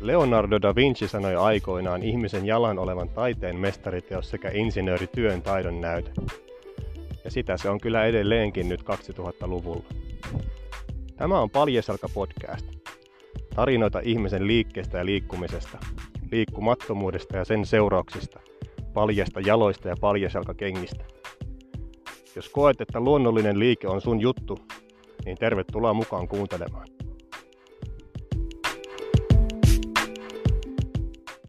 Leonardo da Vinci sanoi aikoinaan ihmisen jalan olevan taiteen mestariteos sekä insinöörityön taidon näyte. Ja sitä se on kyllä edelleenkin nyt 2000-luvulla. Tämä on Paljesalka podcast. Tarinoita ihmisen liikkeestä ja liikkumisesta, liikkumattomuudesta ja sen seurauksista, paljasta jaloista ja paljasalkakengistä. Jos koet, että luonnollinen liike on sun juttu, niin tervetuloa mukaan kuuntelemaan.